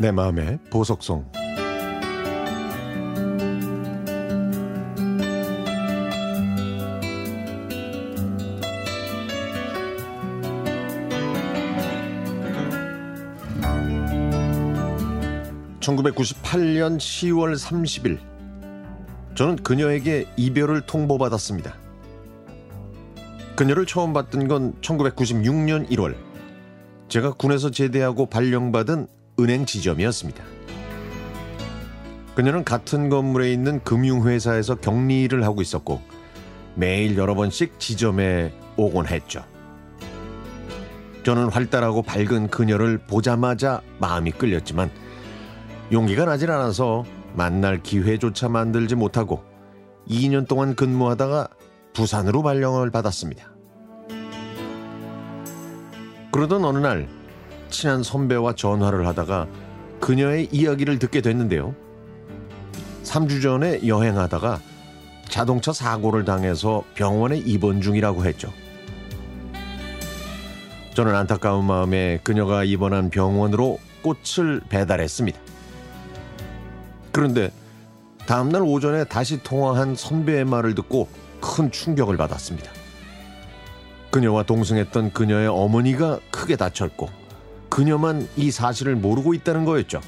내 마음의 보석송 (1998년 10월 30일) 저는 그녀에게 이별을 통보받았습니다. 그녀를 처음 봤던 건 1996년 1월 제가 군에서 제대하고 발령받은 은행 지점이었습니다. 그녀는 같은 건물에 있는 금융회사에서 격리 일을 하고 있었고 매일 여러 번씩 지점에 오곤 했죠. 저는 활달하고 밝은 그녀를 보자마자 마음이 끌렸지만 용기가 나질 않아서 만날 기회조차 만들지 못하고 2년 동안 근무하다가 부산으로 발령을 받았습니다. 그러던 어느 날 친한 선배와 전화를 하다가 그녀의 이야기를 듣게 됐는데요. 3주 전에 여행하다가 자동차 사고를 당해서 병원에 입원 중이라고 했죠. 저는 안타까운 마음에 그녀가 입원한 병원으로 꽃을 배달했습니다. 그런데 다음날 오전에 다시 통화한 선배의 말을 듣고 큰 충격을 받았습니다. 그녀와 동승했던 그녀의 어머니가 크게 다쳤고 그녀만 이 사실을 모르고 있다는 거였죠.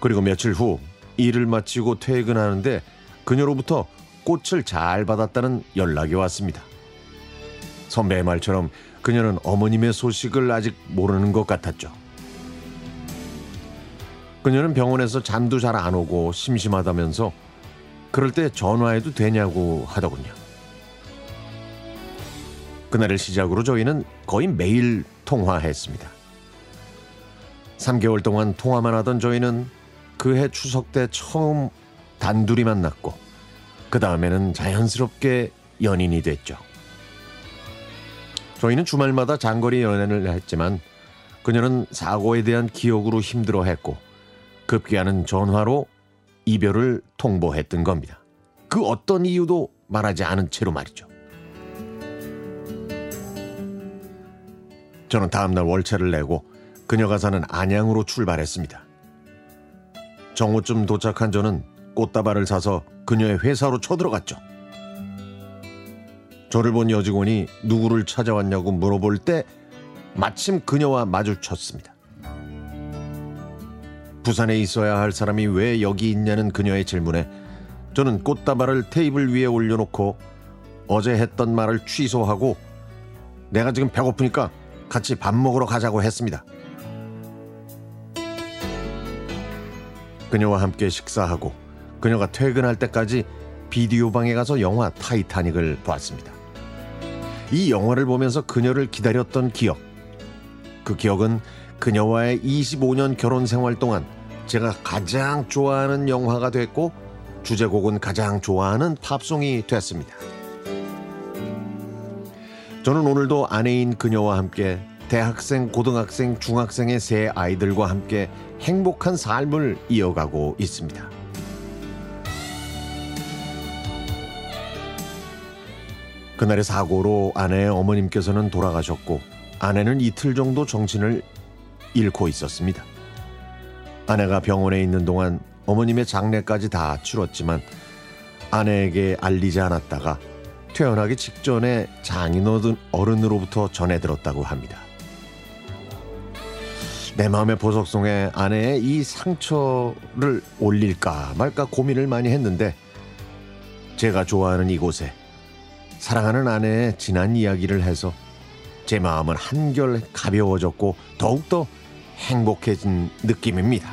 그리고 며칠 후 일을 마치고 퇴근하는데 그녀로부터 꽃을 잘 받았다는 연락이 왔습니다. 선배의 말처럼 그녀는 어머님의 소식을 아직 모르는 것 같았죠. 그녀는 병원에서 잠도 잘 안 오고 심심하다면서 그럴 때 전화해도 되냐고 하더군요. 그날을 시작으로 저희는 거의 매일 통화했습니다. 3개월 동안 통화만 하던 저희는 그해 추석 때 처음 단둘이 만났고 그 다음에는 자연스럽게 연인이 됐죠. 저희는 주말마다 장거리 연애를 했지만 그녀는 사고에 대한 기억으로 힘들어했고 급기야는 전화로 이별을 통보했던 겁니다. 그 어떤 이유도 말하지 않은 채로 말이죠. 저는 다음날 월차를 내고 그녀가 사는 안양으로 출발했습니다. 정오쯤 도착한 저는 꽃다발을 사서 그녀의 회사로 쳐들어갔죠. 저를 본 여직원이 누구를 찾아왔냐고 물어볼 때 마침 그녀와 마주쳤습니다. 부산에 있어야 할 사람이 왜 여기 있냐는 그녀의 질문에 저는 꽃다발을 테이블 위에 올려놓고 어제 했던 말을 취소하고 내가 지금 배고프니까 같이 밥 먹으러 가자고 했습니다. 그녀와 함께 식사하고 그녀가 퇴근할 때까지 비디오 방에 가서 영화 타이타닉을 보았습니다. 이 영화를 보면서 그녀를 기다렸던 기억. 그 기억은 그녀와의 25년 결혼 생활 동안 제가 가장 좋아하는 영화가 됐고 주제곡은 가장 좋아하는 팝송이 됐습니다. 저는 오늘도 아내인 그녀와 함께 대학생, 고등학생, 중학생의 세 아이들과 함께 행복한 삶을 이어가고 있습니다. 그날의 사고로 아내의 어머님께서는 돌아가셨고 아내는 이틀 정도 정신을 잃고 있었습니다. 아내가 병원에 있는 동안 어머님의 장례까지 다 치렀지만 아내에게 알리지 않았다가 퇴원하기 직전에 장인 어른으로부터 전해 들었다고 합니다. 내 마음의 보석송에 아내의 이 상처를 올릴까 말까 고민을 많이 했는데 제가 좋아하는 이곳에 사랑하는 아내의 지난 이야기를 해서 제 마음은 한결 가벼워졌고 더욱더 행복해진 느낌입니다.